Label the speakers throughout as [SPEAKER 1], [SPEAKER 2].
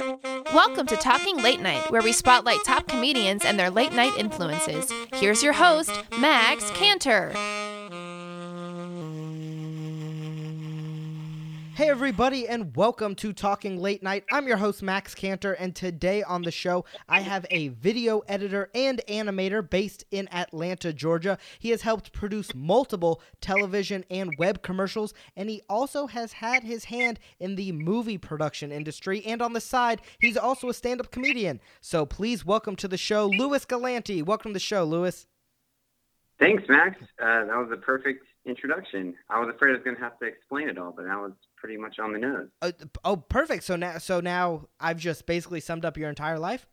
[SPEAKER 1] Welcome to Talking Late Night, where we spotlight top comedians and their late night influences. Here's your host, Max Cantor.
[SPEAKER 2] Hey, everybody, and welcome to Talking Late Night. I'm your host, Max Cantor, and today on the show, I have a video editor and animator based in Atlanta, Georgia. He has helped produce multiple television and web commercials, and he also has had his hand in the movie production industry. And on the side, he's also a stand up comedian. So please welcome to the show, Louis Galanti. Welcome to the show, Louis.
[SPEAKER 3] Thanks, Max. Uh, that was a perfect introduction. I was afraid I was going to have to explain it all, but that was pretty much on the nose.
[SPEAKER 2] Uh, oh, perfect. So now, so now I've just basically summed up your entire life.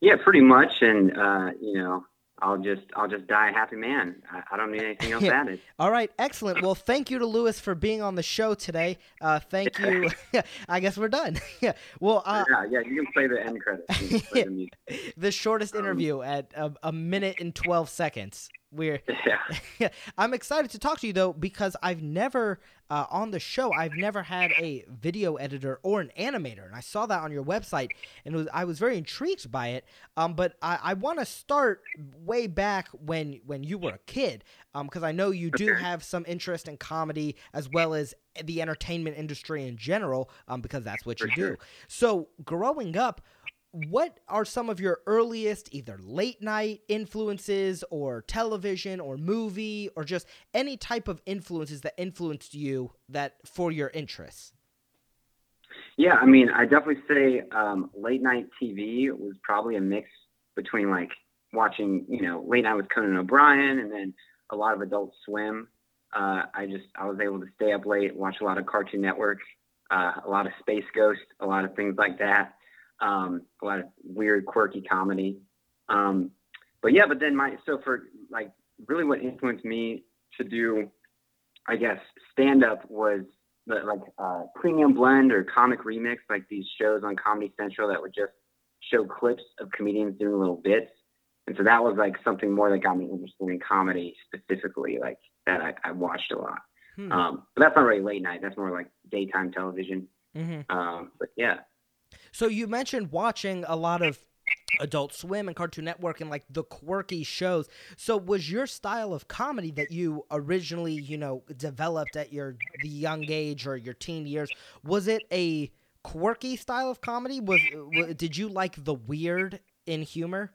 [SPEAKER 3] Yeah, pretty much. And uh, you know, I'll just I'll just die a happy man. I, I don't need anything else added.
[SPEAKER 2] All right, excellent. Well, thank you to Lewis for being on the show today. Uh, thank you. I guess we're done. yeah. Well, uh,
[SPEAKER 3] yeah, yeah. You can play the end credits.
[SPEAKER 2] the, the, shortest um, interview at a, a minute and twelve seconds. We're
[SPEAKER 3] yeah.
[SPEAKER 2] I'm excited to talk to you though because I've never uh, on the show I've never had a video editor or an animator, and I saw that on your website, and was, I was very intrigued by it. Um, but I, I want to start way back when when you were a kid, because um, I know you do have some interest in comedy as well as the entertainment industry in general, um, because that's what
[SPEAKER 3] For
[SPEAKER 2] you
[SPEAKER 3] sure.
[SPEAKER 2] do. So growing up what are some of your earliest either late night influences or television or movie or just any type of influences that influenced you that for your interests?
[SPEAKER 3] Yeah i mean i definitely say um, late night tv was probably a mix between like watching you know late night with conan o'brien and then a lot of adult swim. Uh, i just i was able to stay up late watch a lot of cartoon network uh, a lot of space ghost a lot of things like that um, a lot of weird, quirky comedy. Um, but yeah, but then my so for like really what influenced me to do, I guess, stand up was the, like uh, Premium Blend or Comic Remix, like these shows on Comedy Central that would just show clips of comedians doing little bits. And so that was like something more that got me interested in comedy specifically, like that I, I watched a lot. Hmm. Um, but that's not really late night. That's more like daytime television.
[SPEAKER 2] Mm-hmm.
[SPEAKER 3] Um, but yeah.
[SPEAKER 2] So you mentioned watching a lot of Adult Swim and Cartoon Network and like the quirky shows. So was your style of comedy that you originally, you know, developed at your the young age or your teen years, was it a quirky style of comedy? Was, was did you like the weird in humor?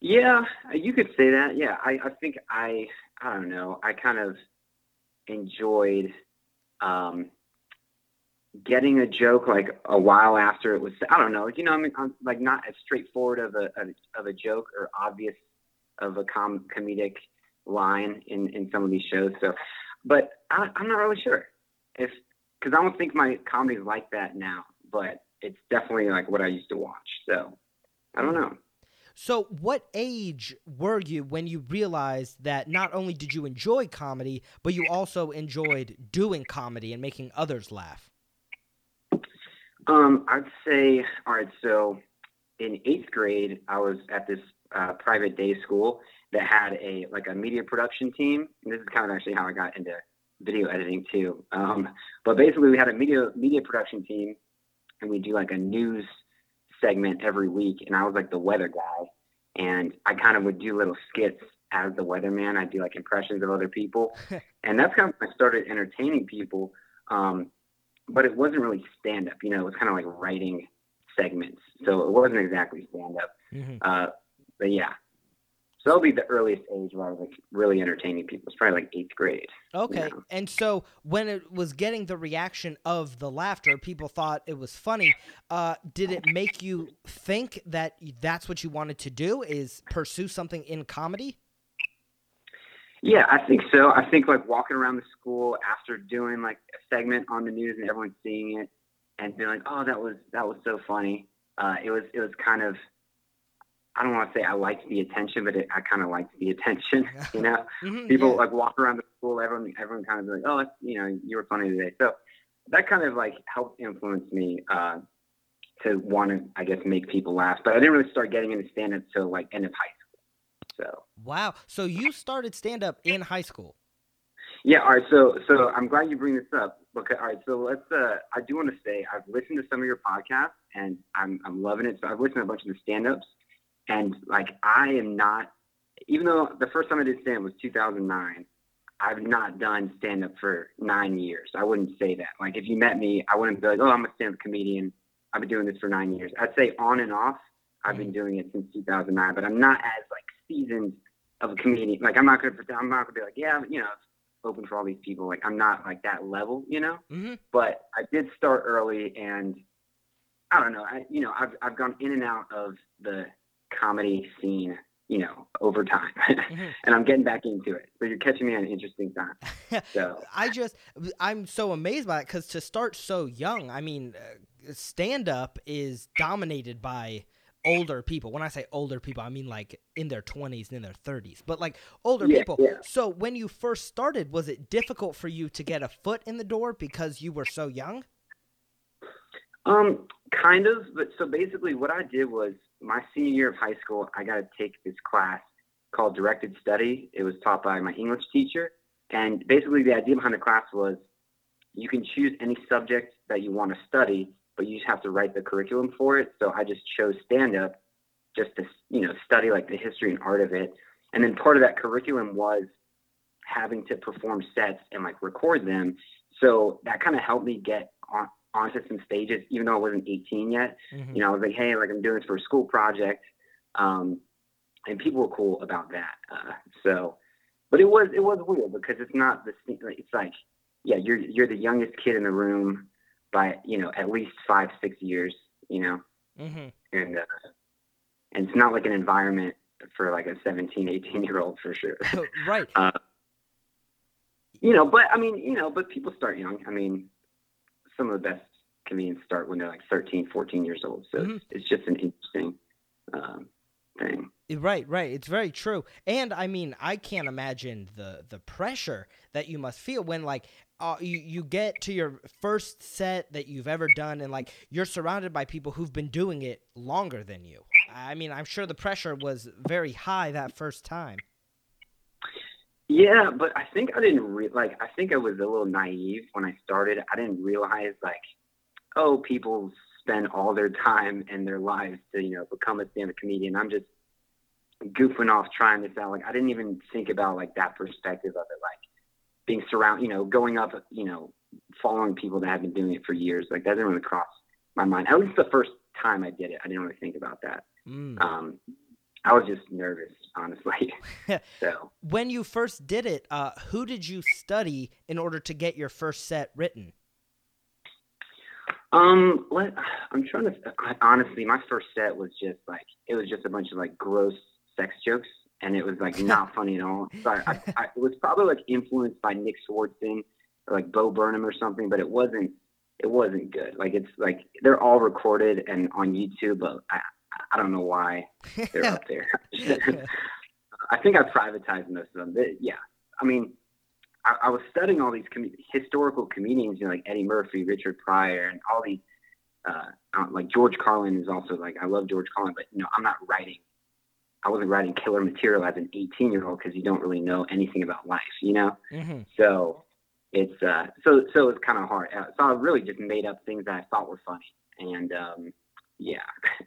[SPEAKER 3] Yeah, you could say that. Yeah, I, I think I I don't know. I kind of enjoyed um getting a joke like a while after it was I don't know you know I mean I'm like not as straightforward of a, of a joke or obvious of a com- comedic line in in some of these shows so but I, I'm not really sure if because I don't think my comedy's like that now but it's definitely like what I used to watch so I don't know.
[SPEAKER 2] So, what age were you when you realized that not only did you enjoy comedy, but you also enjoyed doing comedy and making others laugh?
[SPEAKER 3] Um, I'd say, all right, so in eighth grade, I was at this uh, private day school that had a like a media production team. And this is kind of actually how I got into video editing too. Um, but basically, we had a media media production team, and we do like a news segment every week. And I was like the weather guy, and I kind of would do little skits as the weatherman. I'd do like impressions of other people, and that's kind of when I started entertaining people. Um, but it wasn't really stand up. You know, it was kind of like writing segments, so it wasn't exactly stand up.
[SPEAKER 2] Mm-hmm.
[SPEAKER 3] Uh, but yeah, so that'll be the earliest age where I was like really entertaining people. It's probably like eighth grade.
[SPEAKER 2] Okay,
[SPEAKER 3] you know?
[SPEAKER 2] and so when it was getting the reaction of the laughter, people thought it was funny. Uh, did it make you think that that's what you wanted to do? Is pursue something in comedy?
[SPEAKER 3] Yeah, I think so. I think like walking around the school after doing like a segment on the news and everyone seeing it and being like, "Oh, that was that was so funny." Uh, it was it was kind of I don't want to say I liked the attention, but it, I kind of liked the attention. You know,
[SPEAKER 2] Mhm,
[SPEAKER 3] people
[SPEAKER 2] yeah.
[SPEAKER 3] like walk around the school, everyone everyone kind of like, "Oh, that's, you know, you were funny today." So that kind of like helped influence me uh, to want to, I guess, make people laugh. But I didn't really start getting into stand up till like end of high school. So
[SPEAKER 2] Wow. So you started stand up in high school.
[SPEAKER 3] Yeah, all right. So, so I'm glad you bring this up. Okay, all right, so let's. Uh, I do want to say I've listened to some of your podcasts and I'm I'm loving it. So I've listened to a bunch of the stand-ups, and like I am not. Even though the first time I did stand was 2009, I've not done stand-up for nine years. I wouldn't say that. Like if you met me, I wouldn't be like, oh, I'm a stand-up comedian. I've been doing this for nine years. I'd say on and off, I've been doing it since 2009, but I'm not as like seasoned of a comedian. Like I'm not gonna pretend. I'm not gonna be like, yeah, you know, open for all these people. Like I'm not like that level, you know.
[SPEAKER 2] Mm-hmm.
[SPEAKER 3] But I did start early, and I don't know. I you know I've I've gone in and out of the comedy scene, you know, over time,
[SPEAKER 2] Mm-hmm.
[SPEAKER 3] and I'm getting back into it. So you're catching me at an interesting time. So
[SPEAKER 2] I just I'm so amazed by it because to start so young, I mean, uh, stand up is dominated by older people. When I say older people, I mean like in their 20s and in their 30s, but like older
[SPEAKER 3] Yeah,
[SPEAKER 2] people.
[SPEAKER 3] yeah.
[SPEAKER 2] So when you first started, was it difficult for you to get a foot in the door because you were so young?
[SPEAKER 3] Um, kind of, but so basically what I did was my senior year of high school, I got to take this class called directed study. It was taught by my English teacher. And basically the idea behind the class was you can choose any subject that you want to study, but you just have to write the curriculum for it. So I just chose stand up just to, you know, study like the history and art of it. And then part of that curriculum was having to perform sets and like record them. So that kind of helped me get on onto some stages, even though I wasn't 18 yet.
[SPEAKER 2] Mhm.
[SPEAKER 3] You know, I was like, hey, like I'm doing this for a school project, um, and people were cool about that. Uh, so, but it was it was weird because it's not the it's like, yeah, you're you're the youngest kid in the room by you know at least five six years, you know,
[SPEAKER 2] Mhm.
[SPEAKER 3] and uh, and it's not like an environment for like a 17 18 year old for sure.
[SPEAKER 2] right.
[SPEAKER 3] Uh, you know, but I mean, you know, but people start young. I mean, some of the best comedians start when they're like 13, 14 years old. So
[SPEAKER 2] Mhm.
[SPEAKER 3] it's, it's just an interesting um, thing.
[SPEAKER 2] Right, right. It's very true. And I mean, I can't imagine the the pressure that you must feel when like uh, you you get to your first set that you've ever done and like you're surrounded by people who've been doing it longer than you. I mean, I'm sure the pressure was very high that first time.
[SPEAKER 3] Yeah, but I think I didn't re- like. I think I was a little naive when I started. I didn't realize like, oh, people spend all their time and their lives to you know become a stand-up comedian. I'm just goofing off trying this out. Like I didn't even think about like that perspective of it, like being surrounded, you know, going up, you know, following people that have been doing it for years. Like that didn't really cross my mind. At least the first time I did it, I didn't really think about that.
[SPEAKER 2] Mm.
[SPEAKER 3] Um, I was just nervous, honestly. so.
[SPEAKER 2] When you first did it, uh, who did you study in order to get your first set written?
[SPEAKER 3] Um, let, I'm trying to. I, honestly, my first set was just like it was just a bunch of like gross sex jokes, and it was like not funny at all. So I, I, I, it was probably like influenced by Nick Swardson or like Bo Burnham or something, but it wasn't. It wasn't good. Like it's like they're all recorded and on YouTube, but I I don't know why they're up there. I think I privatized most of them. But yeah, I mean, I, I was studying all these com- historical comedians, you know, like Eddie Murphy, Richard Pryor, and all these. Uh, uh, like George Carlin is also like I love George Carlin, but you know I'm not writing. I wasn't writing killer material as an 18 year old because you don't really know anything about life, you know.
[SPEAKER 2] hmm
[SPEAKER 3] So it's uh, so so it's kind of hard. Uh, So I really just made up things that I thought were funny, and um, yeah,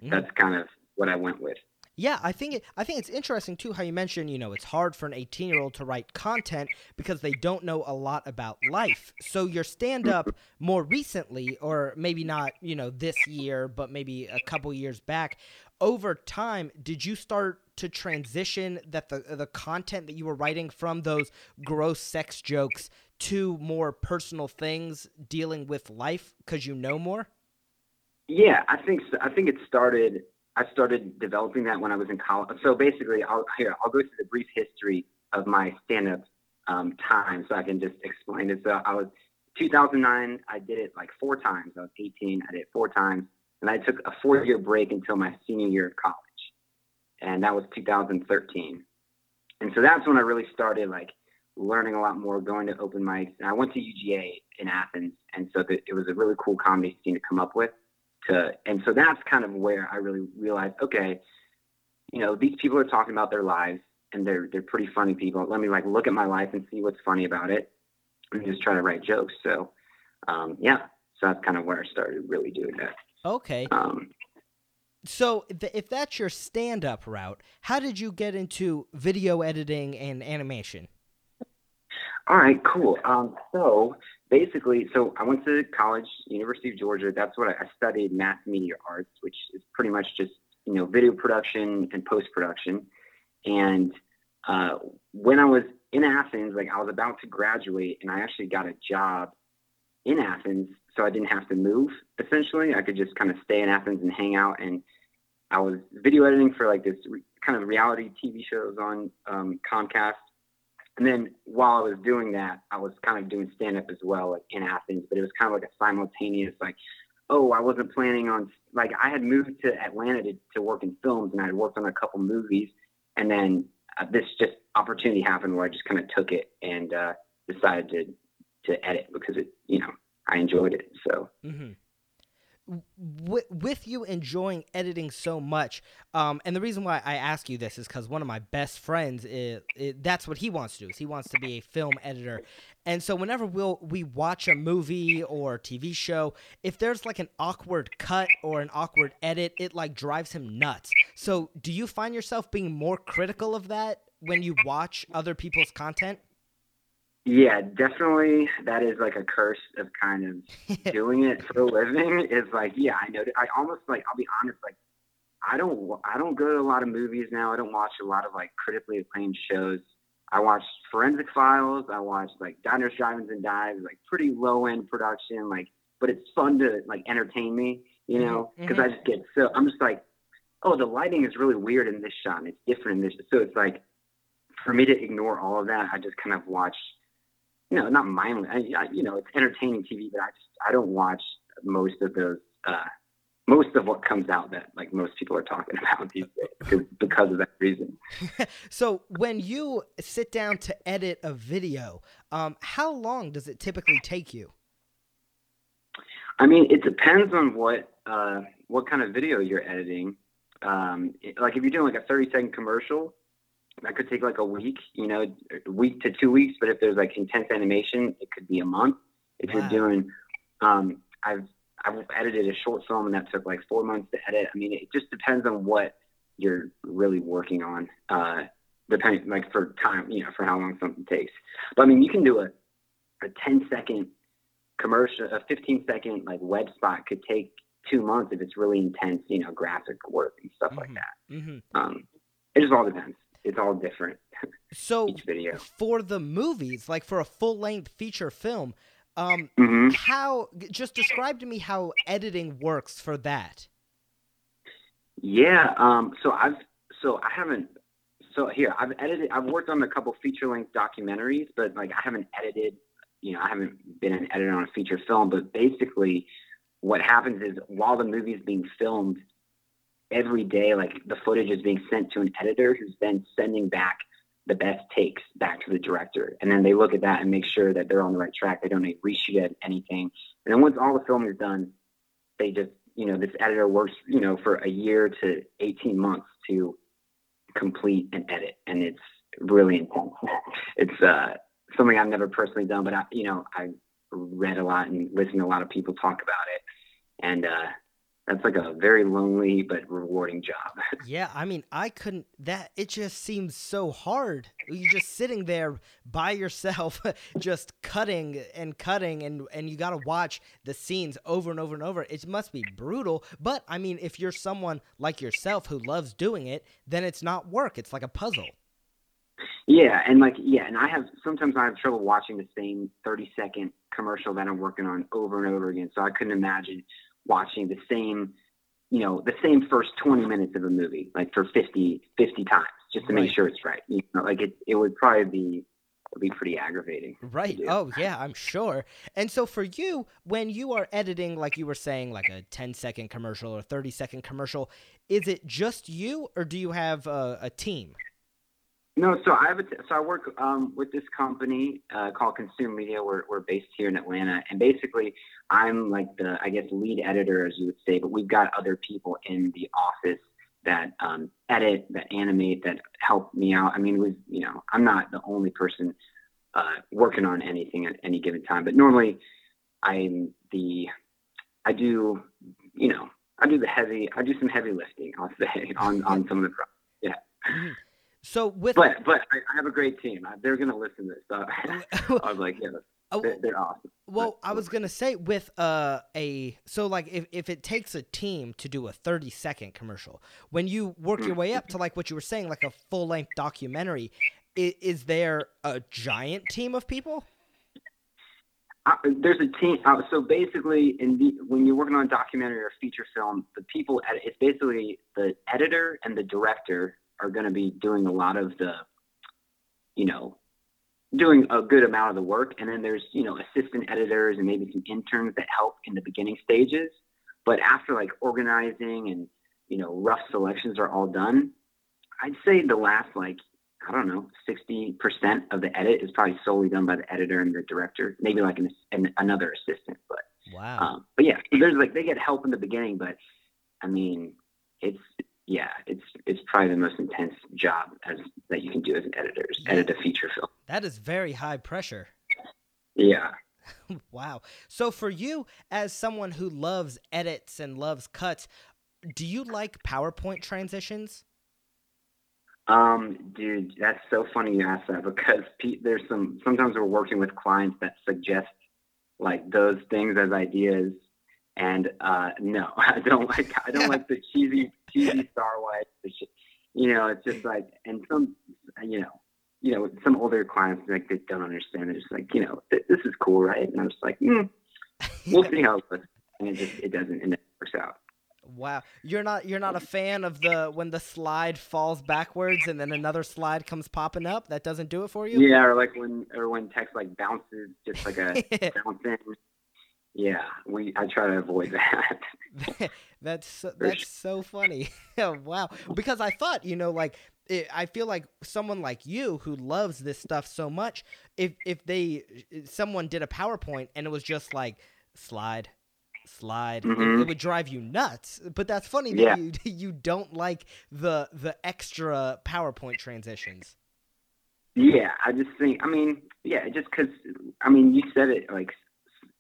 [SPEAKER 2] Mhm.
[SPEAKER 3] that's kind of what I went with.
[SPEAKER 2] Yeah, I think it, I think it's interesting too how you mentioned you know it's hard for an 18 year old to write content because they don't know a lot about life. So your stand up more recently, or maybe not you know this year, but maybe a couple years back, over time, did you start to transition that the the content that you were writing from those gross sex jokes to more personal things dealing with life because you know more?
[SPEAKER 3] Yeah, I think so. I think it started. I started developing that when I was in college. So basically, I'll here I'll go through the brief history of my stand-up um, time, so I can just explain it. So I was 2009. I did it like four times. I was 18. I did it four times, and I took a four-year break until my senior year of college, and that was 2013. And so that's when I really started like learning a lot more, going to open mics. And I went to UGA in Athens, and so the, it was a really cool comedy scene to come up with to and so that's kind of where I really realized, okay, you know, these people are talking about their lives and they're they're pretty funny people. Let me like look at my life and see what's funny about it and just try to write jokes. So um, yeah, so that's kind of where I started really doing that.
[SPEAKER 2] Okay.
[SPEAKER 3] Um,
[SPEAKER 2] So th- if that's your stand-up route, how did you get into video editing and animation?
[SPEAKER 3] All right, cool. Um, so basically, so I went to college, University of Georgia. That's what I, I studied, mass media arts, which is pretty much just you know video production and post production. And uh, when I was in Athens, like I was about to graduate, and I actually got a job in Athens, so I didn't have to move. Essentially, I could just kind of stay in Athens and hang out. And I was video editing for like this re- kind of reality TV shows on um, Comcast and then while I was doing that, I was kind of doing stand up as well, like in Athens, but it was kind of like a simultaneous, like, oh, I wasn't planning on, like, I had moved to Atlanta to, to work in films and I had worked on a couple movies. And then uh, this just opportunity happened where I just kind of took it and uh, decided to, to edit because it, you know, I enjoyed it. So,
[SPEAKER 2] Mm-hmm. With, with you enjoying editing so much, um, and the reason why I ask you this is because one of my best friends is, is that's what he wants to do. Is he wants to be a film editor, and so whenever we'll we watch a movie or TV show, if there's like an awkward cut or an awkward edit, it like drives him nuts. So, do you find yourself being more critical of that when you watch other people's content?
[SPEAKER 3] Yeah, definitely that is like a curse of kind of doing it for a living is like, yeah, I know. I almost like, I'll be honest, like, I don't, I don't go to a lot of movies now. I don't watch a lot of like critically acclaimed shows. I watch Forensic Files. I watch like Diners, Drive-ins, and Dives, like pretty low end production, like, but it's fun to like entertain me, you mm-hmm, know, because I mm-hmm. just get so I'm just like, oh, the lighting is really weird in this shot, and it's different in this. So it's like, for me to ignore all of that, I just kind of watch you know, not mindless. I, I, you know, it's entertaining TV, but I just I don't watch most of those. Uh, most of what comes out that like most people are talking about these days because, because of that reason.
[SPEAKER 2] so when you sit down to edit a video, um, how long does it typically take you?
[SPEAKER 3] I mean, it depends on what uh, what kind of video you're editing. Um, it, like if you're doing like a 30 second commercial, that could take like a week, you know, a week to two weeks. But if there's like intense animation, it could be a month. If
[SPEAKER 2] Wow.
[SPEAKER 3] you're doing, um, I've I've edited a short film and that took like four months to edit. I mean, it just depends on what you're really working on. Uh, depending like for time, you know, for how long something takes. But I mean, you can do a a 10 second commercial, a 15 second like web spot could take two months if it's really intense, you know, graphic work and stuff like
[SPEAKER 2] Mhm.
[SPEAKER 3] that.
[SPEAKER 2] hmm
[SPEAKER 3] Um, it just all depends. It's all different
[SPEAKER 2] So
[SPEAKER 3] each video.
[SPEAKER 2] for the movies, like for a full length feature film, um,
[SPEAKER 3] hmm
[SPEAKER 2] how just describe to me how editing works for that.
[SPEAKER 3] Yeah. Um, so I've so I haven't so here I've edited I've worked on a couple feature length documentaries, but like I haven't edited you know, I haven't been an editor on a feature film, but basically what happens is while the movie is being filmed every day, like the footage is being sent to an editor who's then sending back the best takes back to the director. And then they look at that and make sure that they're on the right track. They don't reshoot anything. And then once all the film is done, they just, you know, this editor works, you know, for a year to 18 months to complete an edit. And it's really intense. it's uh, something I've never personally done, but I, you know, I read a lot and listened to a lot of people talk about it. And uh, that's like a very lonely but rewarding job.
[SPEAKER 2] Yeah, I mean, I couldn't. That it just seems so hard. You're just sitting there by yourself, just cutting and cutting, and and you got to watch the scenes over and over and over. It must be brutal. But I mean, if you're someone like yourself who loves doing it, then it's not work. It's like a puzzle.
[SPEAKER 3] Yeah, and like yeah, and I have sometimes I have trouble watching the same 30 second commercial that I'm working on over and over again. So I couldn't imagine watching the same, you know, the same first 20 minutes of a movie like for 50 50 times just to
[SPEAKER 2] Right.
[SPEAKER 3] make sure it's right. You know, like it it would probably be it'd be pretty aggravating.
[SPEAKER 2] Right. Oh, yeah, I'm sure. And so for you, when you are editing, like you were saying, like a 10 second commercial or 30 second commercial, is it just you or do you have a, a team?
[SPEAKER 3] No, so I have a t- so I work um, with this company uh, called Consume Media. We're we're based here in Atlanta, and basically I'm like the I guess lead editor, as you would say. But we've got other people in the office that um, edit, that animate, that help me out. I mean, we you know I'm not the only person uh, working on anything at any given time, but normally I'm the I do you know I do the heavy I do some heavy lifting I'll say on on some of the yeah.
[SPEAKER 2] Mhm. So with
[SPEAKER 3] But but I, have a great team. They're gonna listen to this. So I was like, yeah, they're, they're awesome.
[SPEAKER 2] Well, I was gonna say with uh a so like if, if it takes a team to do a thirty second commercial, when you work your way up to like what you were saying, like a full length documentary, is, is there a giant team of people?
[SPEAKER 3] Uh, there's a team. Uh, so basically, in the when you're working on a documentary or feature film, the people at it's basically the editor and the director are going to be doing a lot of the, you know, doing a good amount of the work, and then there's you know assistant editors and maybe some interns that help in the beginning stages. But after like organizing and you know rough selections are all done, I'd say the last like I don't know, 60% of the edit is probably solely done by the editor and the director, maybe like an, an another assistant. But,
[SPEAKER 2] Wow.
[SPEAKER 3] um, but yeah, so there's like, they get help in the beginning, but I mean, it's, yeah, it's, it's probably the most intense job as that you can do as an editor is edit a feature film.
[SPEAKER 2] that is very high pressure.
[SPEAKER 3] Yeah.
[SPEAKER 2] wow. So for you, as someone who loves edits and loves cuts, do you like PowerPoint transitions?
[SPEAKER 3] Um, dude, that's so funny you ask that because pe- there's some, sometimes we're working with clients that suggest like those things as ideas. And, uh, no, I don't like, I don't like the cheesy, cheesy Star Wars, you know, it's just like, and some, you know, you know, some older clients, like, they don't understand. They're just like, you know, th- this is cool, right? And I'm just like, mm, we'll see how it goes. And it just, it doesn't, and it works out.
[SPEAKER 2] Wow, you're not you're not a fan of the when the slide falls backwards and then another slide comes popping up. That doesn't do it for you.
[SPEAKER 3] Yeah, or like when or when text like bounces, just like a bounce in. Yeah, we I try to avoid that.
[SPEAKER 2] that's so, that's so funny. wow, because I thought you know like it, I feel like someone like you who loves this stuff so much, if if they someone did a PowerPoint and it was just like slide slide it- it,
[SPEAKER 3] Mhm.
[SPEAKER 2] would drive you nuts but that's funny that
[SPEAKER 3] Yeah.
[SPEAKER 2] you you don't like the the extra powerpoint transitions
[SPEAKER 3] yeah, I just think I mean, yeah, just because I mean, you said it like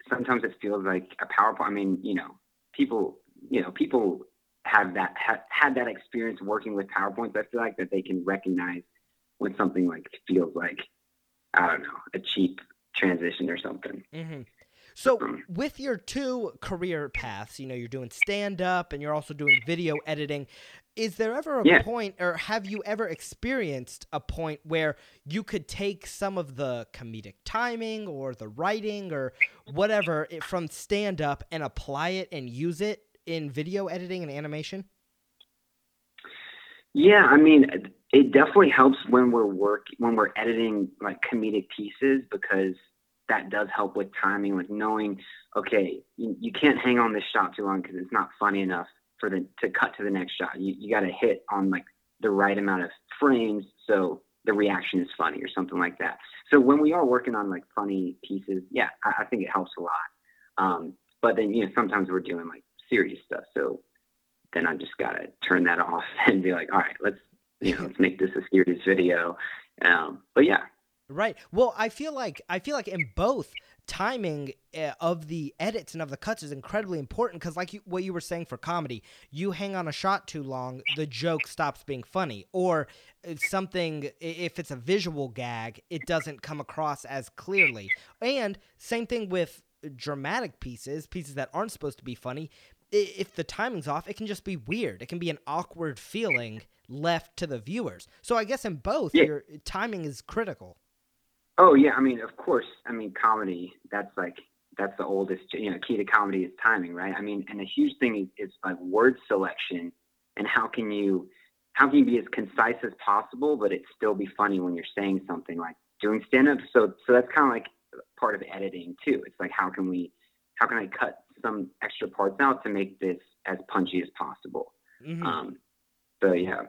[SPEAKER 3] sometimes it feels like a PowerPoint. I mean, you know, people, you know, people have that have had that experience working with PowerPoints. I feel like that they can recognize when something like feels like I don't know a cheap transition or something.
[SPEAKER 2] hmm So,
[SPEAKER 3] Mhm.
[SPEAKER 2] with your two career paths, you know, you're doing stand up and you're also doing video editing. Is there ever a
[SPEAKER 3] Yeah.
[SPEAKER 2] point, or have you ever experienced a point where you could take some of the comedic timing or the writing or whatever it, from stand up and apply it and use it in video editing and animation?
[SPEAKER 3] Yeah, I mean, it- it definitely helps when we're work when we're editing like comedic pieces because that does help with timing, like knowing, okay, you, you can't hang on this shot too long because it's not funny enough for the to cut to the next shot. You you got to hit on like the right amount of frames so the reaction is funny or something like that. So when we are working on like funny pieces, yeah, I, I think it helps a lot. Um, but then you know sometimes we're doing like serious stuff, so then I just gotta turn that off and be like, all right, let's you know let's make this a serious video. Um, but yeah,
[SPEAKER 2] Right. Well, I feel like I feel like in both timing uh, of the edits and of the cuts is incredibly important because, like you, what you were saying for comedy, you hang on a shot too long, the joke stops being funny, or it's something if it's a visual gag, it doesn't come across as clearly. And same thing with dramatic pieces, pieces that aren't supposed to be funny. If the timing's off, it can just be weird. It can be an awkward feeling left to the viewers. So I guess in both,
[SPEAKER 3] Yeah.
[SPEAKER 2] your timing is critical.
[SPEAKER 3] Oh yeah, I mean, of course. I mean, comedy. That's like that's the oldest. You know, key to comedy is timing, right? I mean, and a huge thing is, is like word selection and how can you how can you be as concise as possible, but it still be funny when you're saying something like doing stand up. So so that's kind of like part of editing too. It's like how can we how can I cut some extra parts out to make this as punchy as possible?
[SPEAKER 2] Mhm.
[SPEAKER 3] Um, so yeah,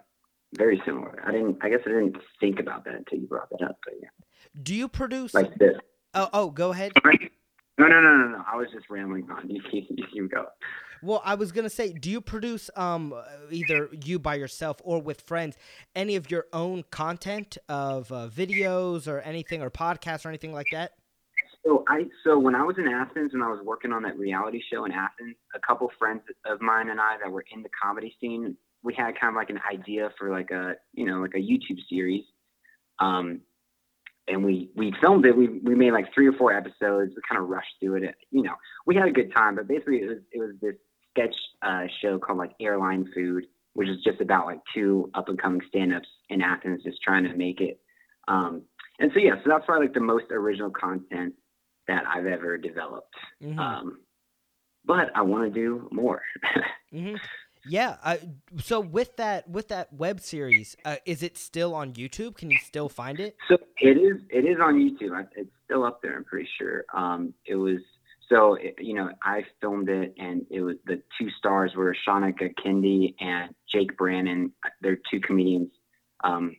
[SPEAKER 3] very similar. I didn't. I guess I didn't think about that until you brought that up. But yeah,
[SPEAKER 2] Do you produce?
[SPEAKER 3] like this.
[SPEAKER 2] oh, oh, go ahead.
[SPEAKER 3] No, no, no, no, no. I was just rambling on. You keep, you keep going.
[SPEAKER 2] Well, I was gonna say, do you produce um either you by yourself or with friends any of your own content of uh, videos or anything or podcasts or anything like that?
[SPEAKER 3] So I so when I was in Athens, when I was working on that reality show in Athens, a couple friends of mine and I that were in the comedy scene, we had kind of like an idea for like a you know like a YouTube series, um, and we we filmed it. We we made like three or four episodes. We kind of rushed through it. You know, we had a good time, but basically it was it was this sketch uh, show called like Airline Food, which is just about like two up and coming stand ups in Athens just trying to make it. Um, and so yeah, so that's probably like the most original content that I've ever developed.
[SPEAKER 2] Mhm.
[SPEAKER 3] Um, but I want to do more.
[SPEAKER 2] hmm Yeah. I, so with that with that web series, uh, is it still on YouTube? Can you still find it?
[SPEAKER 3] so it is it is on YouTube. It's still up there. I'm pretty sure. Um, it was so it, you know I filmed it, and it was the two stars were Shanika Kendi and Jake Brannon. They're two comedians um,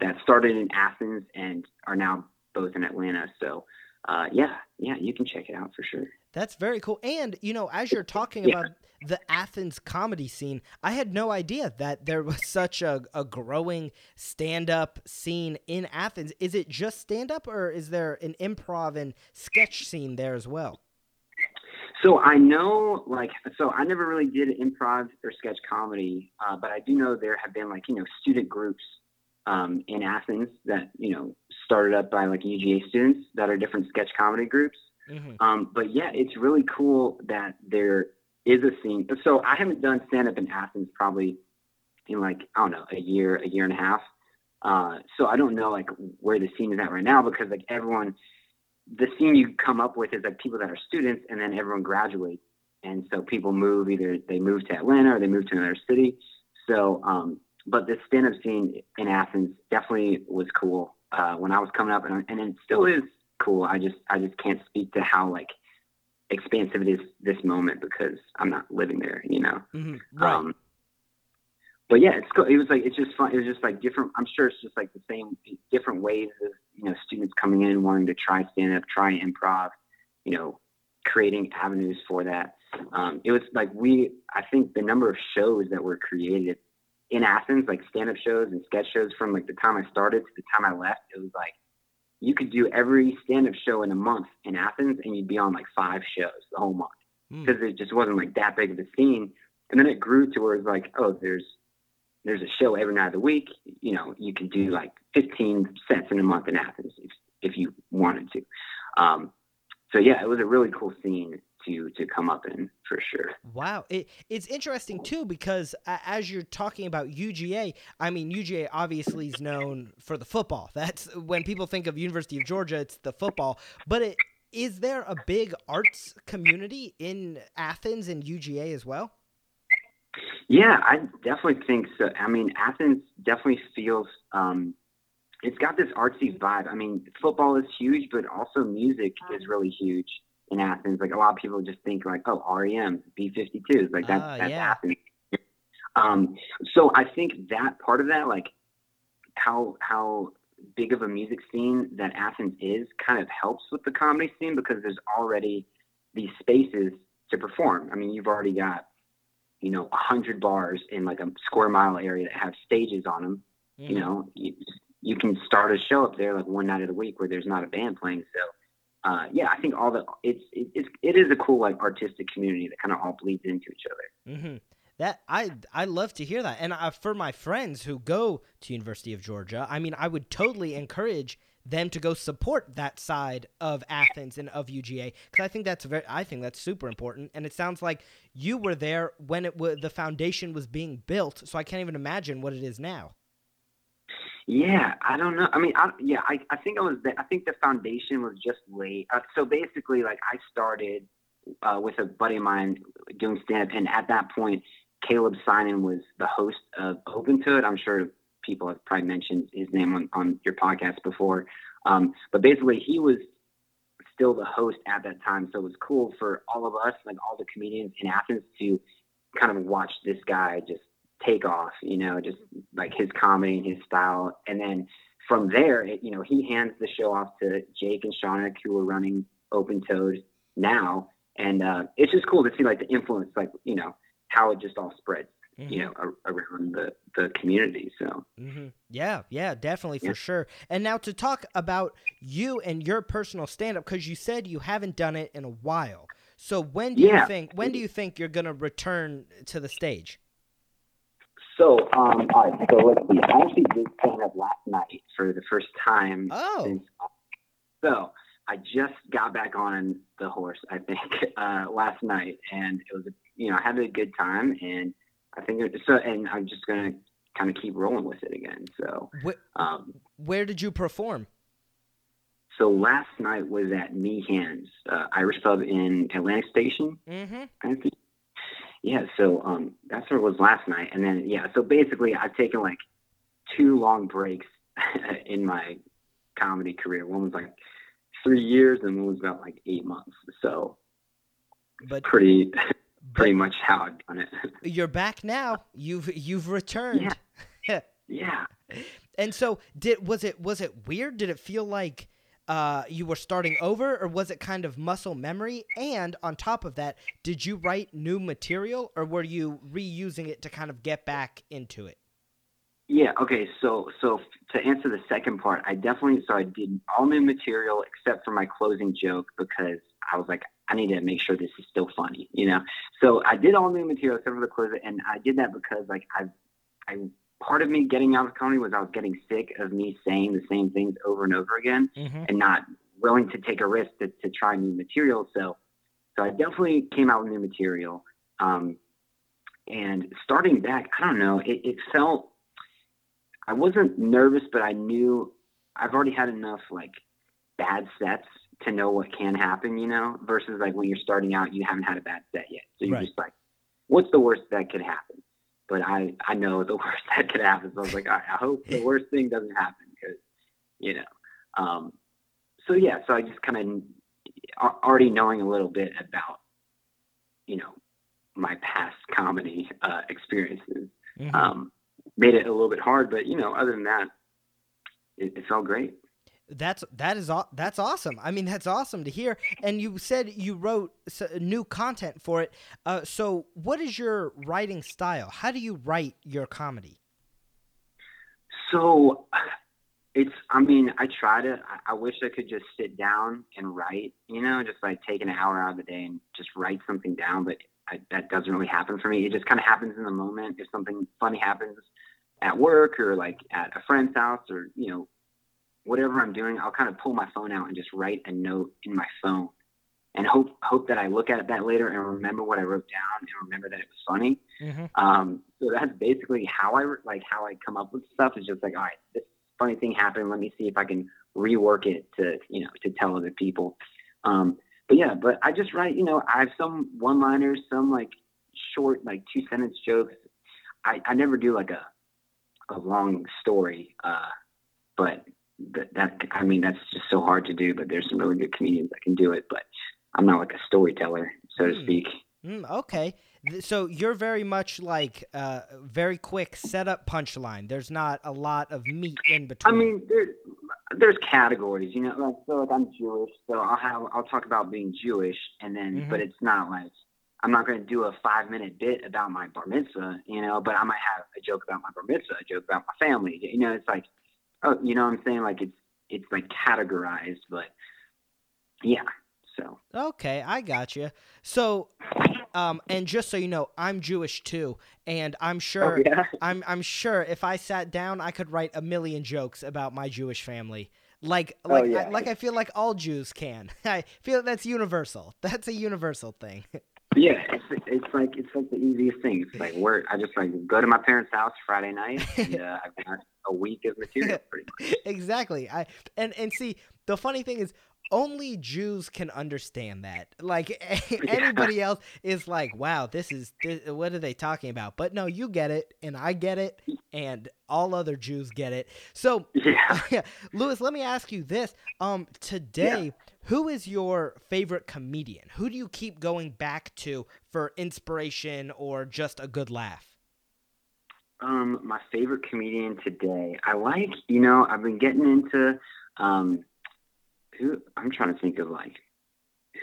[SPEAKER 3] that started in Athens and are now both in Atlanta. So uh, yeah, yeah, you can check it out for sure.
[SPEAKER 2] That's very cool. And you know, as you're talking
[SPEAKER 3] Yeah.
[SPEAKER 2] about the Athens comedy scene, I had no idea that there was such a, a growing stand up scene in Athens. Is it just stand up or is there an improv and sketch scene there as well?
[SPEAKER 3] So I know, like, so I never really did improv or sketch comedy, uh, but I do know there have been like, you know, student groups um, in Athens that you know started up by like UGA students that are different sketch comedy groups.
[SPEAKER 2] hmm
[SPEAKER 3] Um, but yeah, it's really cool that there is a scene. So I haven't done stand up in Athens probably in like I don't know a year, a year and a half. Uh, so I don't know like where the scene is at right now because like everyone, the scene you come up with is like people that are students and then everyone graduates, and so people move either they move to Atlanta or they move to another city. So, um, but the stand up scene in Athens definitely was cool uh, when I was coming up, and and it still is cool. I just I just can't speak to how like expansive it is this moment because I'm not living there, you know.
[SPEAKER 2] hmm Right.
[SPEAKER 3] Um, but yeah, it's cool. It was like it's just fun. It was just like different. I'm sure it's just like the same different ways of you know students coming in wanting to try stand up, try improv, you know, creating avenues for that. Um, it was like we. I think the number of shows that were created in Athens, like stand up shows and sketch shows, from like the time I started to the time I left, it was like you could do every stand up show in a month in Athens, and you'd be on like five shows the whole month
[SPEAKER 2] Mm.
[SPEAKER 3] because it just wasn't like that big of a scene. And then it grew to where it's like, oh, there's there's a show every night of the week. You know, you can do like 15 sets in a month in Athens if if you wanted to. Um, so yeah, it was a really cool scene to to come up in for sure.
[SPEAKER 2] Wow, it, it's interesting too because as you're talking about UGA, I mean UGA obviously is known for the football. That's when people think of University of Georgia, it's the football. But it, is there a big arts community in Athens and UGA as well?
[SPEAKER 3] Yeah, I definitely think so. I mean, Athens definitely feels um, it's got this artsy vibe. I mean, football is huge, but also music is really huge in Athens. Like a lot of people just think like, oh, REM, B52s, like that's
[SPEAKER 2] Ah,
[SPEAKER 3] that's
[SPEAKER 2] yeah.
[SPEAKER 3] Athens. Um, so I think that part of that, like how how big of a music scene that Athens is, kind of helps with the comedy scene because there's already these spaces to perform. I mean, you've already got you know a hundred bars in like a square mile area that have stages on them.
[SPEAKER 2] Mm-hmm.
[SPEAKER 3] You know, you, you can start a show up there like one night of the week where there's not a band playing. So, uh, yeah, I think all the it's it, it's it is a cool like artistic community that kind of all bleeds into each other.
[SPEAKER 2] hmm That I I love to hear that, and uh, for my friends who go to University of Georgia, I mean, I would totally encourage them to go support that side of Athens and of UGA because I think that's very I think that's super important, and it sounds like you were there when it was the foundation was being built, so I can't even imagine what it is now.
[SPEAKER 3] Yeah, I don't know. I mean, I, yeah, I, I think I was. I think the foundation was just late. Uh, so basically, like I started uh, with a buddy of mine doing stand up, and at that point, Caleb Simon was the host of Open Toad. I'm sure people have probably mentioned his name on, on your podcast before. Um, but basically, he was still the host at that time, so it was cool for all of us, like all the comedians in Athens, to kind of watch this guy just take off, you know, just like his comedy and his style. And then from there, it, you know, he hands the show off to Jake and Shauna, who are running Open Toad now. And uh, it's just cool to see like the influence, like, you know, how it just all spreads mm-hmm. you know, around the the community. So
[SPEAKER 2] mm-hmm. yeah, yeah, definitely
[SPEAKER 3] yeah.
[SPEAKER 2] for sure. And now to talk about you and your personal stand up, because you said you haven't done it in a while. So when do
[SPEAKER 3] yeah.
[SPEAKER 2] you think when do you think you're gonna return to the stage?
[SPEAKER 3] So, um, all right. So let's see. I actually did stand up last night for the first time.
[SPEAKER 2] Oh.
[SPEAKER 3] Since, so I just got back on the horse. I think uh, last night, and it was you know I had a good time, and I think it, so. And I'm just gonna kind of keep rolling with it again. So, um,
[SPEAKER 2] where did you perform?
[SPEAKER 3] So last night was at Meehan's uh, Irish Pub in Atlantic Station.
[SPEAKER 2] Mm-hmm.
[SPEAKER 3] I think yeah, so um, that's where it was last night, and then yeah, so basically I've taken like two long breaks in my comedy career. One was like three years, and one was about like eight months. So,
[SPEAKER 2] but
[SPEAKER 3] pretty, pretty much how I've done it.
[SPEAKER 2] You're back now. You've you've returned.
[SPEAKER 3] Yeah. yeah.
[SPEAKER 2] And so, did was it was it weird? Did it feel like? Uh, you were starting over, or was it kind of muscle memory? And on top of that, did you write new material, or were you reusing it to kind of get back into it?
[SPEAKER 3] Yeah. Okay. So, so to answer the second part, I definitely so I did all new material except for my closing joke because I was like, I need to make sure this is still funny, you know. So I did all new material except for the closing, and I did that because like I, I part of me getting out of comedy was I was getting sick of me saying the same things over and over again
[SPEAKER 2] mm-hmm.
[SPEAKER 3] and not willing to take a risk to, to try new material. So, so I definitely came out with new material. Um, and starting back, I don't know, it, it felt, I wasn't nervous, but I knew I've already had enough like bad sets to know what can happen, you know, versus like when you're starting out, you haven't had a bad set yet. So you're
[SPEAKER 2] right.
[SPEAKER 3] just like, what's the worst that could happen? But I I know the worst that could happen. So I was like, I, I hope the worst thing doesn't happen because you know. Um, so yeah, so I just kind of already knowing a little bit about you know my past comedy uh, experiences
[SPEAKER 2] mm-hmm.
[SPEAKER 3] um, made it a little bit hard, but you know, other than that, it, it felt great.
[SPEAKER 2] That's that is that's awesome. I mean, that's awesome to hear. And you said you wrote new content for it. Uh, so, what is your writing style? How do you write your comedy?
[SPEAKER 3] So, it's. I mean, I try to. I, wish I could just sit down and write. You know, just like take an hour out of the day and just write something down. But I, that doesn't really happen for me. It just kind of happens in the moment. If something funny happens at work or like at a friend's house or you know whatever I'm doing, I'll kind of pull my phone out and just write a note in my phone and hope hope that I look at that later and remember what I wrote down and remember that it was funny.
[SPEAKER 2] Mm-hmm.
[SPEAKER 3] Um, so that's basically how I like how I come up with stuff. Is just like, all right, this funny thing happened. Let me see if I can rework it to you know to tell other people. Um, but yeah, but I just write. You know, I have some one-liners, some like short like two sentence jokes. I I never do like a a long story. Uh, but that, that I mean that's just so hard to do. But there's some really good comedians that can do it. But I'm not like a storyteller, so to
[SPEAKER 2] mm.
[SPEAKER 3] speak.
[SPEAKER 2] Mm, okay, so you're very much like uh, very quick setup punchline. There's not a lot of meat in between.
[SPEAKER 3] I mean, there's there's categories, you know. Like so, like I'm Jewish, so I'll have I'll talk about being Jewish, and then
[SPEAKER 2] mm-hmm.
[SPEAKER 3] but it's not like I'm not going to do a five minute bit about my bar mitzvah, you know. But I might have a joke about my bar mitzvah, a joke about my family, you know. It's like oh, you know what I'm saying? Like it's it's like categorized, but yeah. So
[SPEAKER 2] okay, I got you. So, um, and just so you know, I'm Jewish too, and I'm sure
[SPEAKER 3] oh, yeah?
[SPEAKER 2] I'm I'm sure if I sat down, I could write a million jokes about my Jewish family. Like like
[SPEAKER 3] oh, yeah.
[SPEAKER 2] I, like I feel like all Jews can. I feel that's universal. That's a universal thing.
[SPEAKER 3] yeah, it's it's like it's like the easiest thing. It's like where I just like go to my parents' house Friday night, and uh, I've got a week of material pretty much.
[SPEAKER 2] exactly. I and and see the funny thing is only Jews can understand that. Like anybody else is like, "Wow, this is this, what are they talking about?" But no, you get it, and I get it, and all other Jews get it. So,
[SPEAKER 3] yeah,
[SPEAKER 2] Lewis, let me ask you this: Um, today, yeah. who is your favorite comedian? Who do you keep going back to for inspiration or just a good laugh?
[SPEAKER 3] Um, my favorite comedian today. I like, you know, I've been getting into um who I'm trying to think of like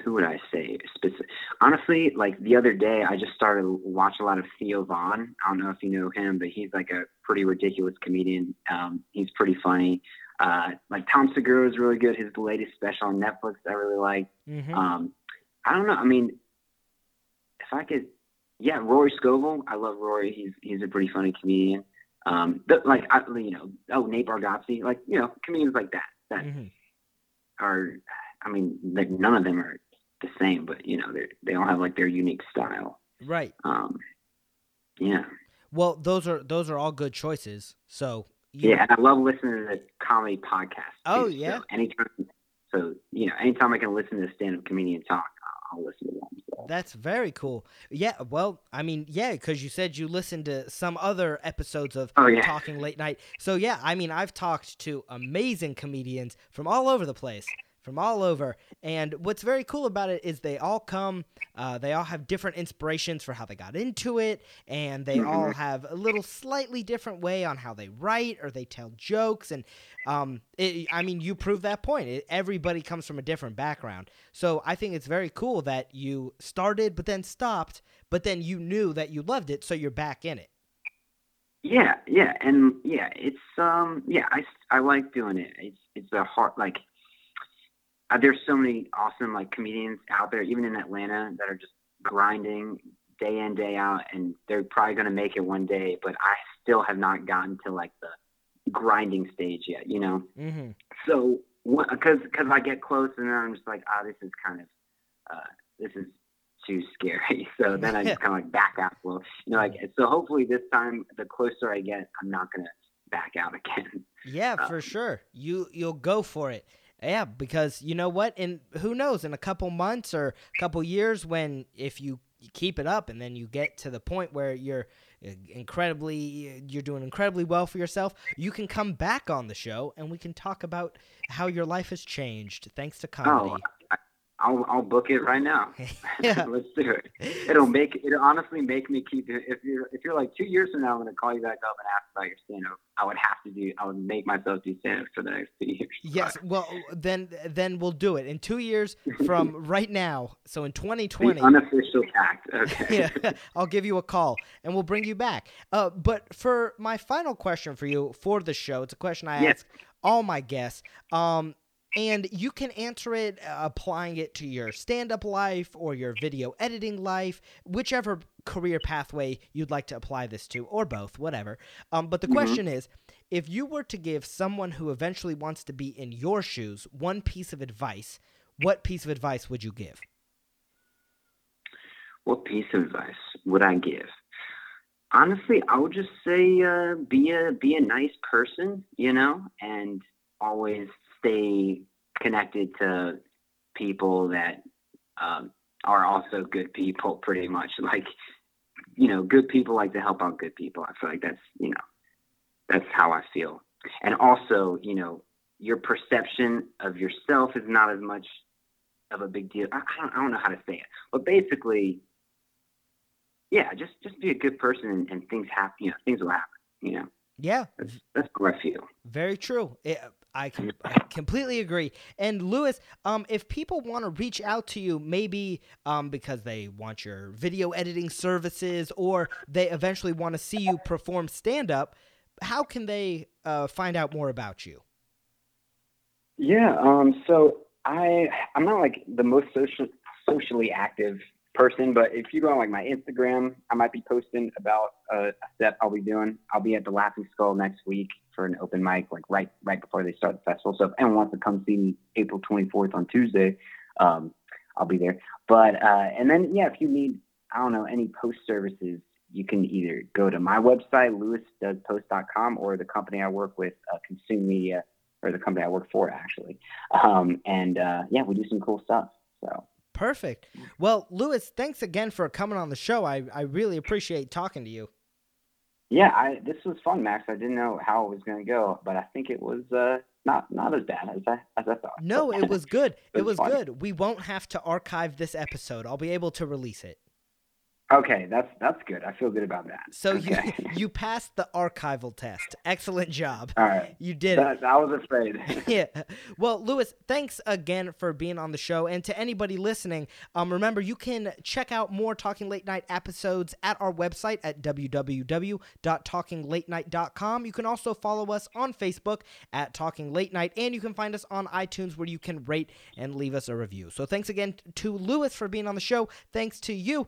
[SPEAKER 3] who would I say? Specific. Honestly, like the other day, I just started watch a lot of Theo Von. I don't know if you know him, but he's like a pretty ridiculous comedian. Um, he's pretty funny. Uh, like Tom Segura is really good. His latest special on Netflix, I really like.
[SPEAKER 2] Mm-hmm.
[SPEAKER 3] Um, I don't know. I mean, if I could, yeah, Rory Scovel. I love Rory. He's he's a pretty funny comedian. Um, but like I, you know, oh Nate Bargatze, like you know, comedians like that that
[SPEAKER 2] hmm
[SPEAKER 3] are. I mean, like none of them are the same, but you know, they they all have like their unique style.
[SPEAKER 2] Right.
[SPEAKER 3] Um, yeah,
[SPEAKER 2] Well, those are those are all good choices. So you-
[SPEAKER 3] yeah, and I love listening to comedy podcasts.
[SPEAKER 2] Oh,
[SPEAKER 3] too.
[SPEAKER 2] yeah?
[SPEAKER 3] So anytime, so you know, anytime I can listen to a stand-up comedian talk, I'll, I'll listen to them. So.
[SPEAKER 2] That's very cool. Yeah, well, I mean, yeah, because you said you listened to some other episodes of
[SPEAKER 3] Oh, yeah.
[SPEAKER 2] Talking Late Night. So, yeah, I mean, I've talked to amazing comedians from all over the place, from all over. And what's very cool about it is they all come, uh, they all have different inspirations for how they got into it, and they all
[SPEAKER 3] Mhm.
[SPEAKER 2] have a little slightly different way on how they write or they tell jokes. And um, it, I mean, you prove that point. It, everybody comes from a different background. So I think it's very cool that you started, but then stopped, but then you knew that you loved it, so you're back in it.
[SPEAKER 3] Yeah, yeah, and yeah, it's um, yeah, I, I like doing it. It's it's a hard like. Uh, there's so many awesome like comedians out there, even in Atlanta, that are just grinding day in day out, and they're probably gonna make it one day. But I still have not gotten to like the grinding stage yet, you know.
[SPEAKER 2] Mm-hmm.
[SPEAKER 3] So because because I get close, and then I'm just like, ah, this is kind of uh, this is too scary. So then I just kind of like back out. Well, you know, like so. Hopefully this time, the closer I get, I'm not gonna back out again.
[SPEAKER 2] Yeah, for
[SPEAKER 3] Um,
[SPEAKER 2] sure. You you'll go for it. Yeah, because you know what? And who knows? In a couple months or a couple years, when if you keep it up, and then you get to the point where you're uh, incredibly, you're doing incredibly well for yourself, you can come back on the show, and we can talk about how your life has changed thanks to comedy.
[SPEAKER 3] Oh, I'll I'll book it right now.
[SPEAKER 2] Yeah.
[SPEAKER 3] Let's do it. It'll make it'll honestly make me keep. If you're if you're like two years from now, I'm gonna call you back up and ask about your stand up. I would have to do. I would make myself do stand up for the next two years.
[SPEAKER 2] Yes, well then then we'll do it in two years from right now. So in 2020,
[SPEAKER 3] The unofficial act. Okay.
[SPEAKER 2] yeah, I'll give you a call and we'll bring you back. Uh, but for my final question for you for the show, it's a question I
[SPEAKER 3] Yeah.
[SPEAKER 2] ask all my guests. Um, and you can answer it uh, applying it to your stand-up life or your video editing life, whichever career pathway you'd like to apply this to, or both, whatever. Um, but the
[SPEAKER 3] Mhm.
[SPEAKER 2] question is, if you were to give someone who eventually wants to be in your shoes one piece of advice, what piece of advice would you give?
[SPEAKER 3] What piece of advice would I give? Honestly, I would just say uh, be a be a nice person, you know, and always stay connected to people that um, are also good people. Pretty much, like you know, good people like to help out good people. I feel like that's you know, that's how I feel. And also, you know, your perception of yourself is not as much of a big deal. I, I, don't, I don't know how to say it, but basically, yeah, just just be a good person and, and things happen. You know, things will happen. You know,
[SPEAKER 2] Yeah,
[SPEAKER 3] that's that's how I feel.
[SPEAKER 2] Very true. It, I, com- I completely agree. And Lewis, um, if people want to reach out to you, maybe um, because they want your video editing services or they eventually want to see you perform stand up, how can they uh, find out more about you?
[SPEAKER 3] Yeah. Um. So I I'm not like the most social socially active person, but if you go on like my Instagram, I might be posting about a, a set I'll be doing. I'll be at the Laughing Skull next week for an open mic, like right right before they start the festival. So if anyone wants to come see me April 24th on Tuesday, um, I'll be there. But uh, and then yeah, if you need I don't know any post services, you can either go to my website lewisdoespost.com or the company I work with, uh, Consume Media, or the company I work for actually. Um, and uh, yeah, we do some cool stuff. So
[SPEAKER 2] Perfect. Well, Lewis, thanks again for coming on the show. I, I really appreciate talking to you.
[SPEAKER 3] yeah, I, this was fun, Max. I didn't know how it was going to go, but I think it was uh, not not as bad as I as I thought.
[SPEAKER 2] No, it was good. It
[SPEAKER 3] was
[SPEAKER 2] was good. We won't have to archive this episode. I'll be able to release it.
[SPEAKER 3] Okay, that's that's good. I feel good about that.
[SPEAKER 2] So
[SPEAKER 3] okay.
[SPEAKER 2] you you passed the archival test. Excellent job.
[SPEAKER 3] All right.
[SPEAKER 2] You did it.
[SPEAKER 3] That, I was afraid.
[SPEAKER 2] yeah. Well, Lewis, thanks again for being on the show. And to anybody listening, um, remember you can check out more Talking Late Night episodes at our website at www.talkinglatenight.com. You can also follow us on Facebook at Talking Late Night, and you can find us on iTunes where you can rate and leave us a review. So thanks again to Lewis for being on the show. Thanks to you